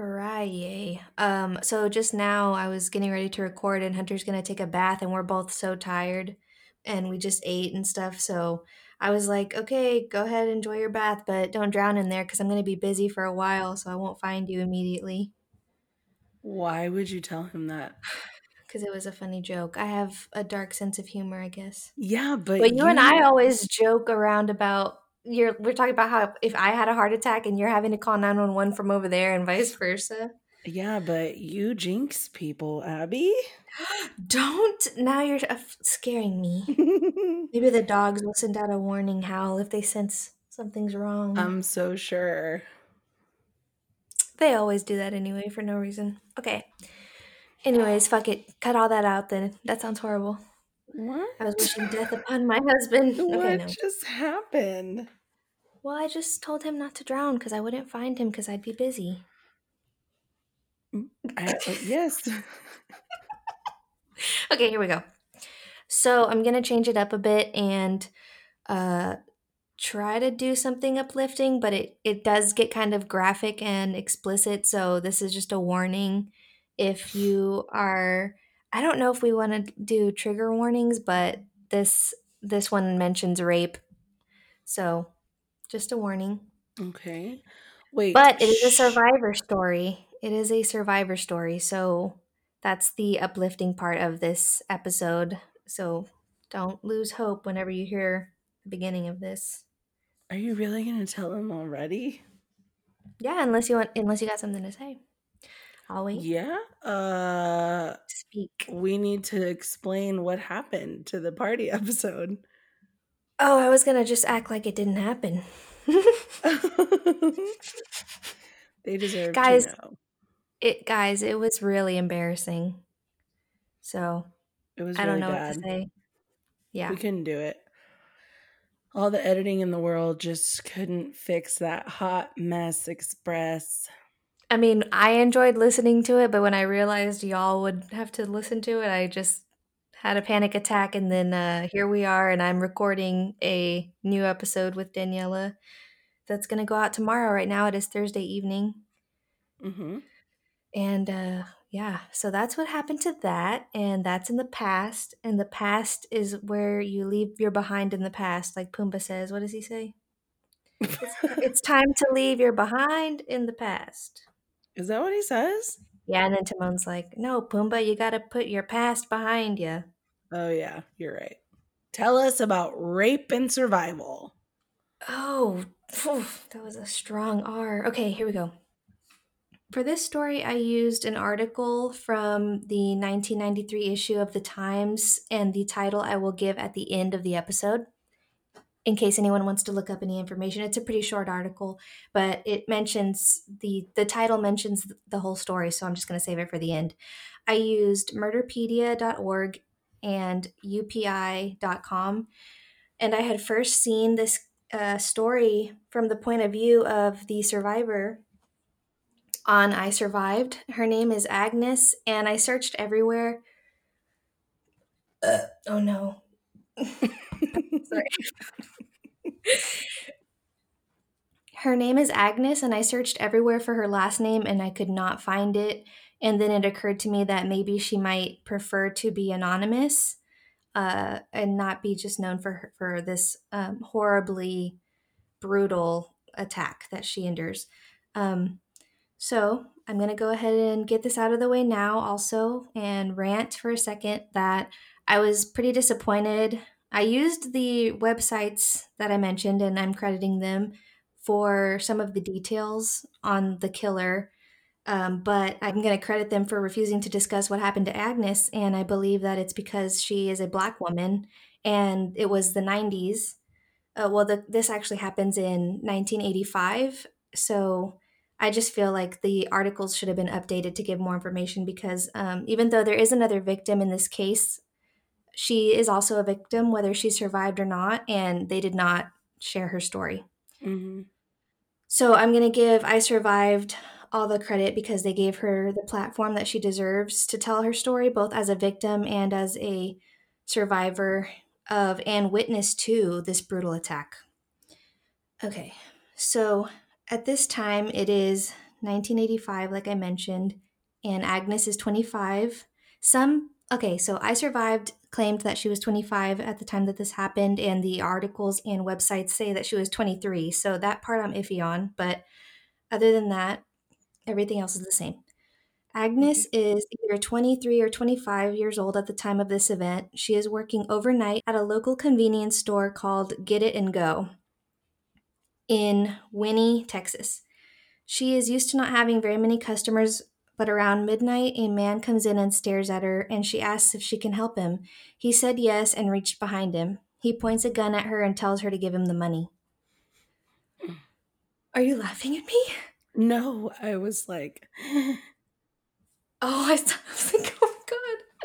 Friday. Um, so just now I was getting ready to record and Hunter's gonna take a bath and we're both so tired and we just ate and stuff. So I was like, okay, go ahead, enjoy your bath, but don't drown in there because I'm gonna be busy for a while, so I won't find you immediately. Why would you tell him that? Because it was a funny joke. I have a dark sense of humor, I guess. Yeah, but, But you and I always joke around about you're we're talking about how if I had a heart attack and you're having to call 911 from over there and vice versa. Yeah, but you jinx people, Abby. Don't now you're uh, scaring me. Maybe the dogs will send out a warning howl if they sense something's wrong. I'm so sure. they always do that anyway for no reason. Okay. Anyways, fuck it. Cut all that out then. That sounds horrible. What? I was wishing death upon my husband. What Okay, no. just happened? Well, I just told him not to drown because I wouldn't find him because I'd be busy. I, uh, yes. Okay, here we go. So I'm gonna change it up a bit and uh, try to do something uplifting, but it it does get kind of graphic and explicit. So this is just a warning. If you are, I don't know if we want to do trigger warnings, but this this one mentions rape, so just a warning. Okay. Wait. But it is a survivor story. It is a survivor story, so that's the uplifting part of this episode. So don't lose hope whenever you hear the beginning of this. Are you really going to tell them already? Yeah, unless you want unless you got something to say. I'll. Yeah. Uh Speak. we need to explain what happened to the party episode. Oh, I was gonna just act like it didn't happen. they deserve Guys, to know. it guys, it was really embarrassing. So It was I don't know bad. what to say. Yeah. We couldn't do it. All the editing in the world just couldn't fix that hot mess express. I mean, I enjoyed listening to it, but when I realized y'all would have to listen to it, I just had a panic attack. And then uh, here we are, and I'm recording a new episode with Daniela that's going to go out tomorrow. Right now, it is Thursday evening. Mm-hmm. And uh, yeah, so that's what happened to that. And that's in the past. And the past is where you leave your behind in the past, like Pumbaa says. What does he say? It's, it's time to leave your behind in the past. Is that what he says? Yeah, and then Timon's like, "No, Pumbaa, you got to put your past behind you." Oh, yeah, you're right. Tell us about rape and survival. Oh, phew, that was a strong R. Okay, here we go. For this story, I used an article from the 1993 issue of the Times, and the title I will give at the end of the episode in case anyone wants to look up any information. It's a pretty short article, but it mentions the the title mentions the whole story, so I'm just going to save it for the end. I used murderpedia.org and upi.com, and I had first seen this uh, story from the point of view of the survivor on I Survived. Her name is Agnes, and I searched everywhere. Uh, oh no. Sorry. her name is Agnes, and I searched everywhere for her last name and I could not find it. And then it occurred to me that maybe she might prefer to be anonymous uh, and not be just known for her, for this um, horribly brutal attack that she endures. Um, so I'm going to go ahead and get this out of the way now, also, and rant for a second that I was pretty disappointed. I used the websites that I mentioned, and I'm crediting them for some of the details on the killer. Um, but I'm going to credit them for refusing to discuss what happened to Agnes, and I believe that it's because she is a black woman, and it was the 90s. Uh, well, the, this actually happens in 1985, so I just feel like the articles should have been updated to give more information because um, even though there is another victim in this case, she is also a victim, whether she survived or not, and they did not share her story. mm-hmm. So I'm going to give I Survived all the credit because they gave her the platform that she deserves to tell her story, both as a victim and as a survivor of and witness to this brutal attack. Okay, so at this time it is 1985, like I mentioned, and Agnes is 25. Some, okay, so I survived claimed that she was 25 at the time that this happened, and the articles and websites say that she was 23. So that part I'm iffy on, but other than that, everything else is the same. Agnes mm-hmm. is either 23 or 25 years old at the time of this event. She is working overnight at a local convenience store called Get It and Go in Winnie, Texas. She is used to not having very many customers, but around midnight, a man comes in and stares at her, and she asks if she can help him. He said yes and reached behind him. He points a gun at her and tells her to give him the money. Are you laughing at me? No, I was like, Oh, I was like, oh my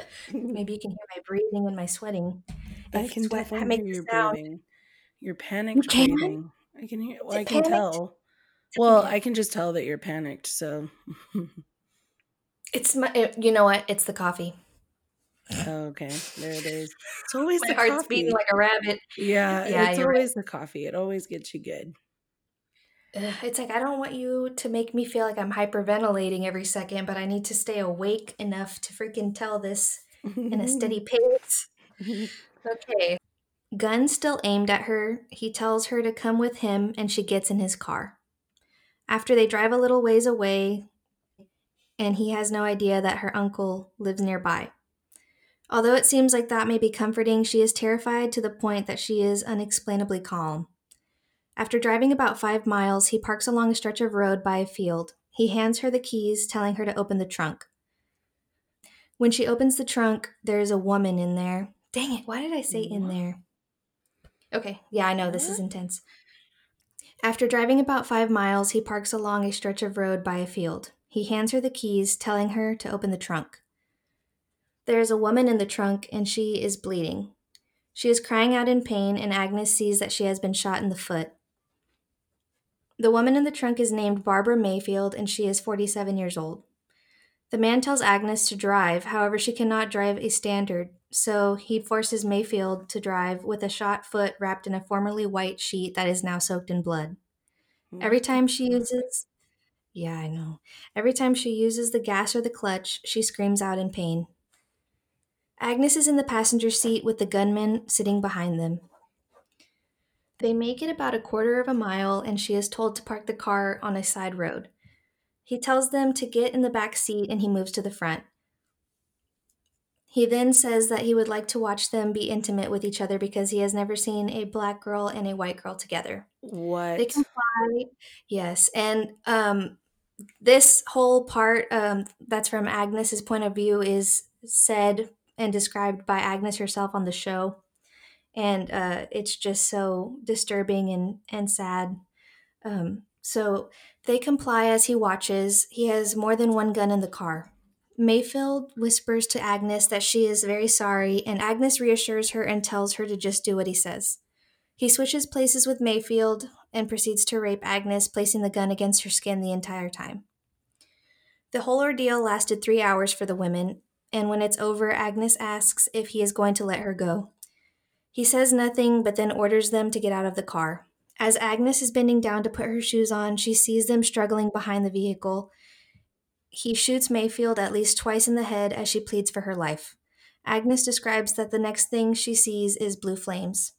god. Maybe you can hear my breathing and my sweating. I If can sweat definitely makes hear a your sound- breathing. You're panicked can? breathing. I can hear. Well, I can panicked? tell. Well, Okay. I can just tell that you're panicked. So, It's my. It, you know what? It's the coffee. okay, there it is. It's always My the heart's coffee. beating like a rabbit. yeah, Yeah, it's you're right. always the coffee. It always gets you good. It's like I don't want you to make me feel like I'm hyperventilating every second, but I need to stay awake enough to freaking tell this in a steady pace. Okay. Gun still aimed at her. He tells her to come with him, and she gets in his car. After they drive a little ways away, and he has no idea that her uncle lives nearby. Although it seems like that may be comforting, she is terrified to the point that she is unexplainably calm. After driving about five miles, he parks along a stretch of road by a field. He hands her the keys, telling her to open the trunk. When she opens the trunk, there is a woman in there. Dang it, why did I say in there? Okay, yeah, I know this is intense. After driving about five miles, he parks along a stretch of road by a field. He hands her the keys, telling her to open the trunk. There is a woman in the trunk, and she is bleeding. She is crying out in pain, and Agnes sees that she has been shot in the foot. The woman in the trunk is named Barbara Mayfield, and she is 47 years old. The man tells Agnes to drive, however, she cannot drive a standard, so he forces Mayfield to drive with a shot foot wrapped in a formerly white sheet that is now soaked in blood. Every mm. time she uses. Yeah, I know. Every time she uses the gas or the clutch, she screams out in pain. Agnes is in the passenger seat with the gunman sitting behind them. They make it about a quarter of a mile, and she is told to park the car on a side road. He tells them to get in the back seat and he moves to the front. He then says that he would like to watch them be intimate with each other because he has never seen a black girl and a white girl together. What? They comply. Yes, and um, this whole part um, that's from Agnes's point of view is said and described by Agnes herself on the show, and uh, it's just so disturbing and and sad. Um, so they comply as he watches. He has more than one gun in the car. Mayfield whispers to Agnes that she is very sorry, and Agnes reassures her and tells her to just do what he says. He switches places with Mayfield and proceeds to rape Agnes, placing the gun against her skin the entire time. The whole ordeal lasted three hours for the women, and when it's over, Agnes asks if he is going to let her go. He says nothing, but then orders them to get out of the car. As Agnes is bending down to put her shoes on, she sees them struggling behind the vehicle. He shoots Mayfield at least twice in the head as she pleads for her life. Agnes describes that the next thing she sees is blue flames.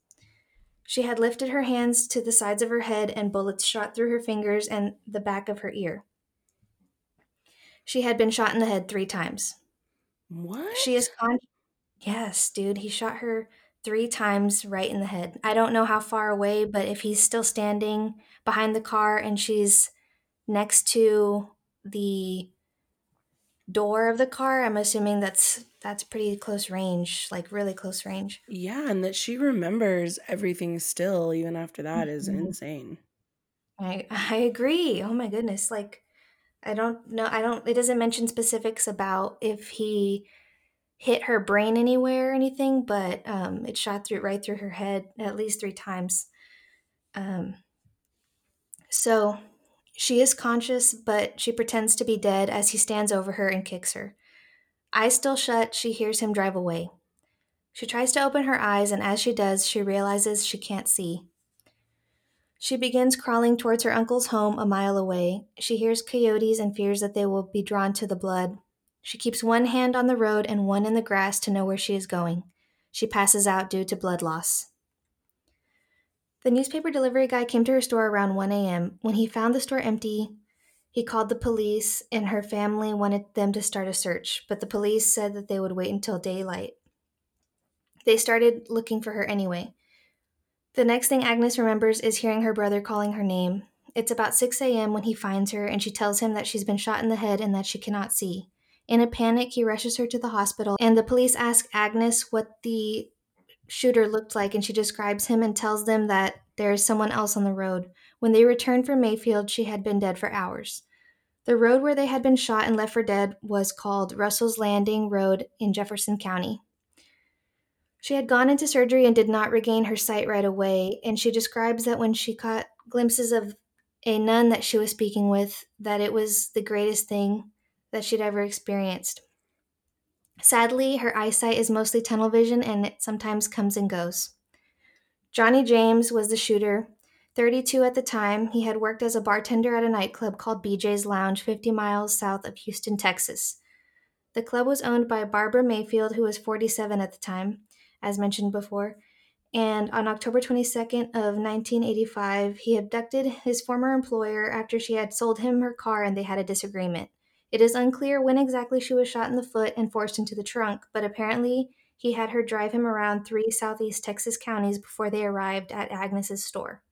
She had lifted her hands to the sides of her head, and bullets shot through her fingers and the back of her ear. She had been shot in the head three times. What? She is con. Yes, dude, he shot her three times right in the head. I don't know how far away, but if he's still standing behind the car and she's next to the door of the car, I'm assuming that's that's pretty close range, like really close range. Yeah, and that she remembers everything still, even after that, is Mhm. insane. I I agree. Oh my goodness, like I don't know. I don't. It doesn't mention specifics about if he hit her brain anywhere or anything, but um, it shot through right through her head at least three times. Um, so she is conscious, but she pretends to be dead as he stands over her and kicks her. Eyes still shut, she hears him drive away. She tries to open her eyes, and as she does, she realizes she can't see. She begins crawling towards her uncle's home a mile away. She hears coyotes and fears that they will be drawn to the blood. She keeps one hand on the road and one in the grass to know where she is going. She passes out due to blood loss. The newspaper delivery guy came to her store around 1 a.m. When he found the store empty, he called the police, and her family wanted them to start a search, but the police said that they would wait until daylight. They started looking for her anyway. The next thing Agnes remembers is hearing her brother calling her name. It's about 6 a.m. when he finds her, and she tells him that she's been shot in the head and that she cannot see. In a panic, he rushes her to the hospital, and the police ask Agnes what the shooter looked like, and she describes him and tells them that there is someone else on the road. When they returned from Mayfield, she had been dead for hours. The road where they had been shot and left for dead was called Russell's Landing Road in Jefferson County. She had gone into surgery and did not regain her sight right away, and she describes that when she caught glimpses of a nun that she was speaking with, that it was the greatest thing that she'd ever experienced. Sadly, her eyesight is mostly tunnel vision and it sometimes comes and goes. Johnny James was the shooter. 32 at the time, he had worked as a bartender at a nightclub called BJ's Lounge 50 miles south of Houston, Texas. The club was owned by Barbara Mayfield, who was 47 at the time, as mentioned before. And on October 22nd of 1985, he abducted his former employer after she had sold him her car and they had a disagreement. It is unclear when exactly she was shot in the foot and forced into the trunk, but apparently he had her drive him around three southeast Texas counties before they arrived at Agnes's store.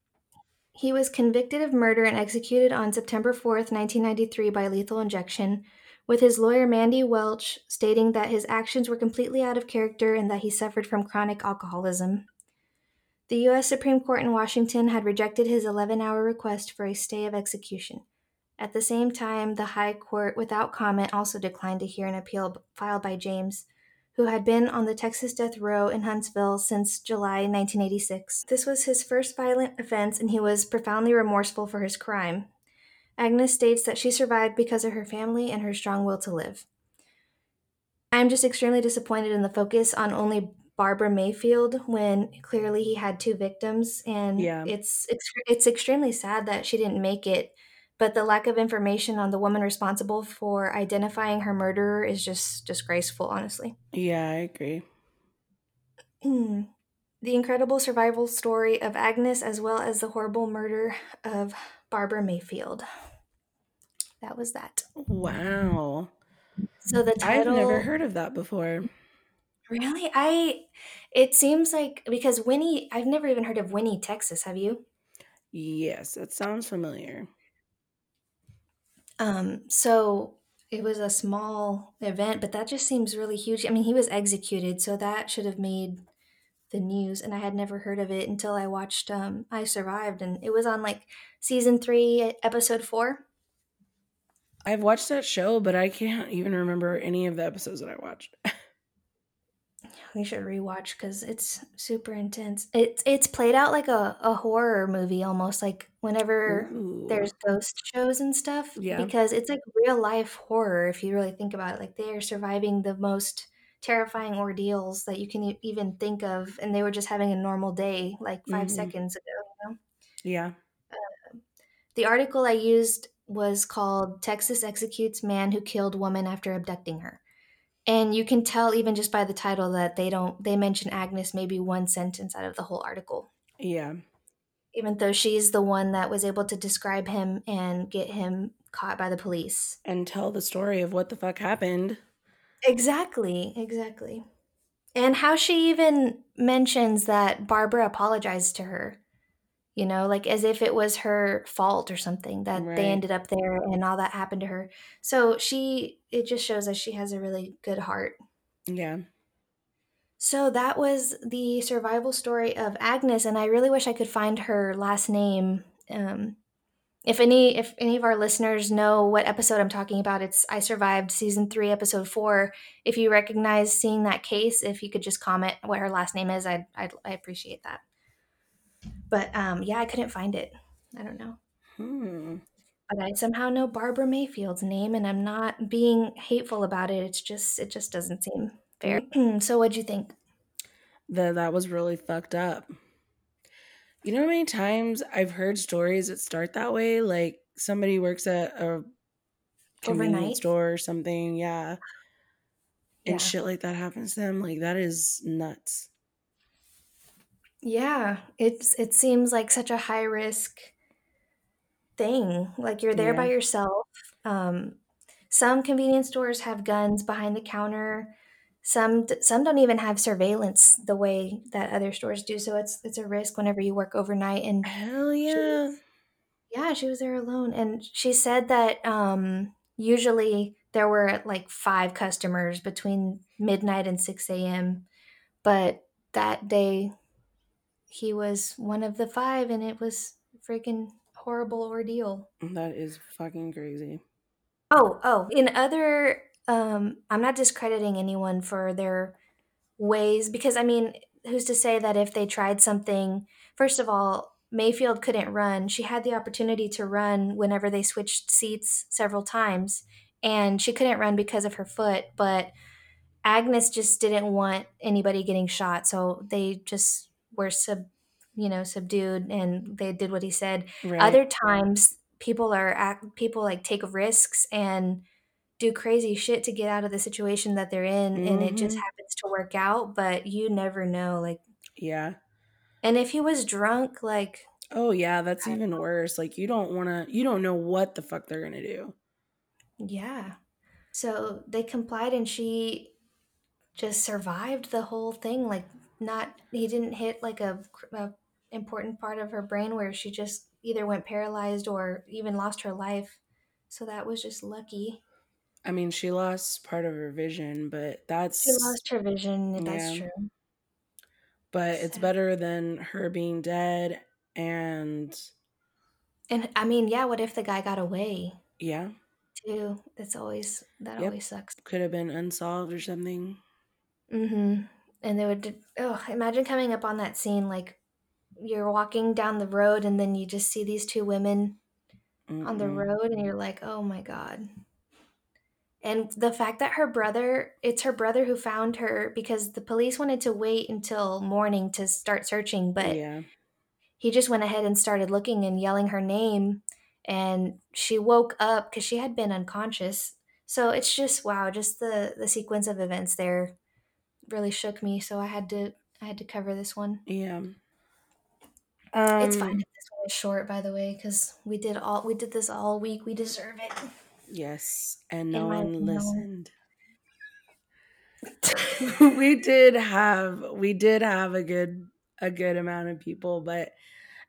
He was convicted of murder and executed on September 4th, 1993 by lethal injection, with his lawyer Mandy Welch stating that his actions were completely out of character and that he suffered from chronic alcoholism. The U.S. Supreme Court in Washington had rejected his 11 hour request for a stay of execution. At the same time, the High Court, without comment, also declined to hear an appeal filed by James, who had been on the Texas death row in Huntsville since July 1986. This was his first violent offense, and he was profoundly remorseful for his crime. Agnes states that she survived because of her family and her strong will to live. I'm just extremely disappointed in the focus on only Barbara Mayfield when clearly he had two victims, and Yeah. it's it's it's extremely sad that she didn't make it but the lack of information on the woman responsible for identifying her murderer is just disgraceful, honestly. Yeah, I agree. the incredible survival story of Agnes, as well as the horrible murder of Barbara Mayfield. That was that. Wow. So the title. I've never heard of that before. Really? I. It seems like because Winnie. I've never even heard of Winnie, Texas. Have you? Yes, it sounds familiar. Um, so it was a small event, but that just seems really huge. I mean, he was executed, so that should have made the news, and I had never heard of it until I watched um, I Survived, and it was on like season three, episode four. I've watched that show, but I can't even remember any of the episodes that I watched. we should rewatch because it's super intense. It's it's played out like a, a horror movie almost like whenever Ooh. there's ghost shows and stuff. Yeah. Because it's like real life horror if you really think about it. Like they are surviving the most terrifying ordeals that you can e- even think of, and they were just having a normal day like 5 Mhm. seconds ago. You know? Yeah. The article I used was called Texas Executes Man Who Killed Woman After Abducting Her. And you can tell even just by the title that they don't they mention Agnes maybe one sentence out of the whole article. Yeah. Even though she's the one that was able to describe him and get him caught by the police. And tell the story of what the fuck happened. Exactly, exactly. And how she even mentions that Barbara apologized to her. You know, like as if it was her fault or something that Right. they ended up there and all that happened to her. So she, it just shows that she has a really good heart. Yeah. So that was the survival story of Agnes, and I really wish I could find her last name. Um, if any, if any of our listeners know what episode I'm talking about, it's I survived season three, episode four. If you recognize seeing that case, if you could just comment what her last name is, I'd, I'd I appreciate that. But um, yeah, I couldn't find it. I don't know. Hmm. But I somehow know Barbara Mayfield's name, and I'm not being hateful about it. It's just it just doesn't seem fair. so, what'd you think? That that was really fucked up. You know how many times I've heard stories that start that way? Like somebody works at a convenience Overnight? store or something, yeah. And Yeah. shit like that happens to them. Like that is nuts. Yeah, it's it seems like such a high risk thing. Like you're there by Yeah. yourself. Um, some convenience stores have guns behind the counter. Some d- some don't even have surveillance the way that other stores do. So it's it's a risk whenever you work overnight. And Hell she yeah. yeah, she was there alone. And she said that um, usually there were like five customers between midnight and six a.m. But that day he was one of the five, and it was freaking horrible ordeal. That is fucking crazy. Oh, oh, in other um I'm not discrediting anyone for their ways because I mean, who's to say that if they tried something, first of all, Mayfield couldn't run. She had the opportunity to run whenever they switched seats several times, and she couldn't run because of her foot, but Agnes just didn't want anybody getting shot, so they just were sub you know, subdued and they did what he said. Right. Other times people are act people like take risks and do crazy shit to get out of the situation that they're in and it just Mhm. happens to work out, but you never know like Yeah. and if he was drunk like Oh yeah, that's I even worse. Like you don't want to you don't know what the fuck they're going to do. yeah. So they complied and she just survived the whole thing like not he didn't hit like a, a important part of her brain where she just either went paralyzed or even lost her life. So that was just lucky. I mean, she lost part of her vision, but that's She lost her vision, that's Yeah. true. but it's better than her being dead and And I mean, yeah, what if the guy got away yeah, too? That's always that Yep. always sucks. could have been unsolved or something. Mm Mhm. And they would oh, imagine coming up on that scene like you're walking down the road and then you just see these two women on the road and you're like, "Oh my god." And the fact that her brother, it's her brother who found her because the police wanted to wait until morning to start searching, but yeah. he just went ahead and started looking and yelling her name and she woke up because she had been unconscious so it's just wow just the the sequence of events there really shook me so i had to i had to cover this one Yeah. it's Um, fine if this one is short by the way because we did all we did this all week we deserve it Yes, and no my one listened. we did have we did have a good a good amount of people, but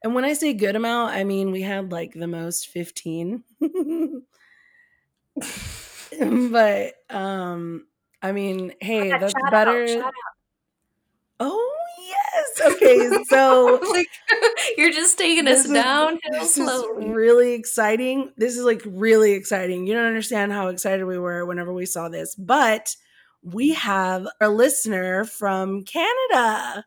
and when I say good amount, I mean we had like the most 15. but um I mean, hey, that's out, better. shout Oh, yes. Okay, so like you're just taking us downhill this is slowly really exciting. This is like really exciting. You don't understand how excited we were whenever we saw this, but we have a listener from Canada.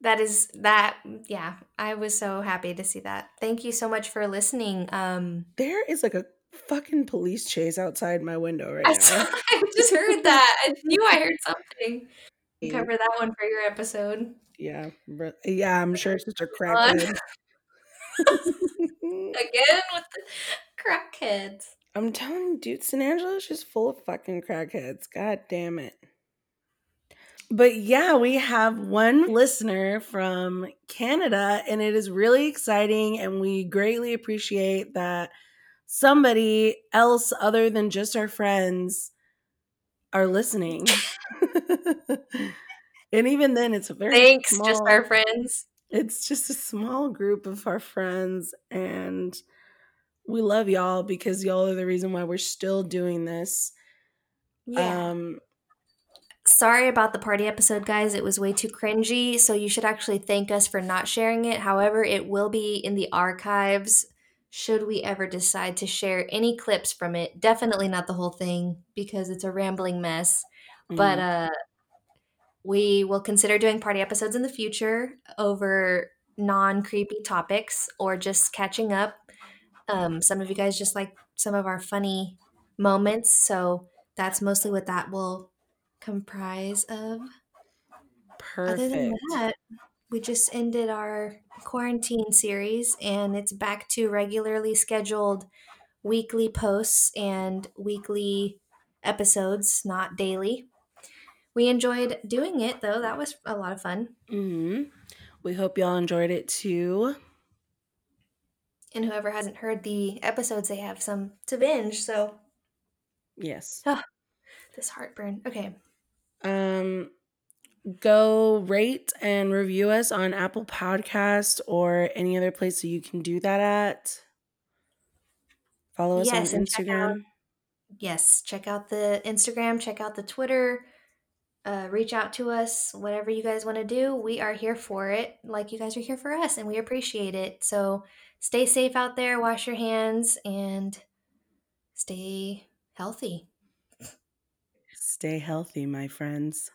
That is that yeah, I was so happy to see that. Thank you so much for listening. Um There is like a fucking police chase outside my window right I, now. saw, I just heard that. I knew I heard something. Cover that one for your episode. Yeah, yeah, I'm sure it's just a crackhead. Again with the crackheads. I'm telling you, dude, San Angelo's just full of fucking crackheads. God damn it. But yeah, we have one listener from Canada, and it is really exciting. And we greatly appreciate that somebody else other than just our friends are listening. and even then, it's a very Thanks, small, just our friends. it's just a small group of our friends and we love y'all because y'all are the reason why we're still doing this Yeah. um Sorry about the party episode, guys. It was way too cringy, so you should actually thank us for not sharing it. However, it will be in the archives should we ever decide to share any clips from it. Definitely not the whole thing because it's a rambling mess. But mm, uh we will consider doing party episodes in the future over non-creepy topics or just catching up. Um some of you guys just like some of our funny moments, so that's mostly what that will comprise of. Other than perfect that, we just ended our quarantine series and it's back to regularly scheduled weekly posts and weekly episodes, not daily. We enjoyed doing it though. That was a lot of fun. hmm We hope y'all enjoyed it too. And whoever hasn't heard the episodes, they have some to binge. So, Yes. oh, this heartburn. Okay. Um, go rate and review us on Apple Podcast or any other place that you can do that at. Follow us Yes, on and check out- Instagram. Yes, check out the Instagram, check out the Twitter. Uh, reach out to us, whatever you guys want to do. We are here for it, like you guys are here for us, and we appreciate it. So stay safe out there, wash your hands, and stay healthy. Stay healthy, my friends.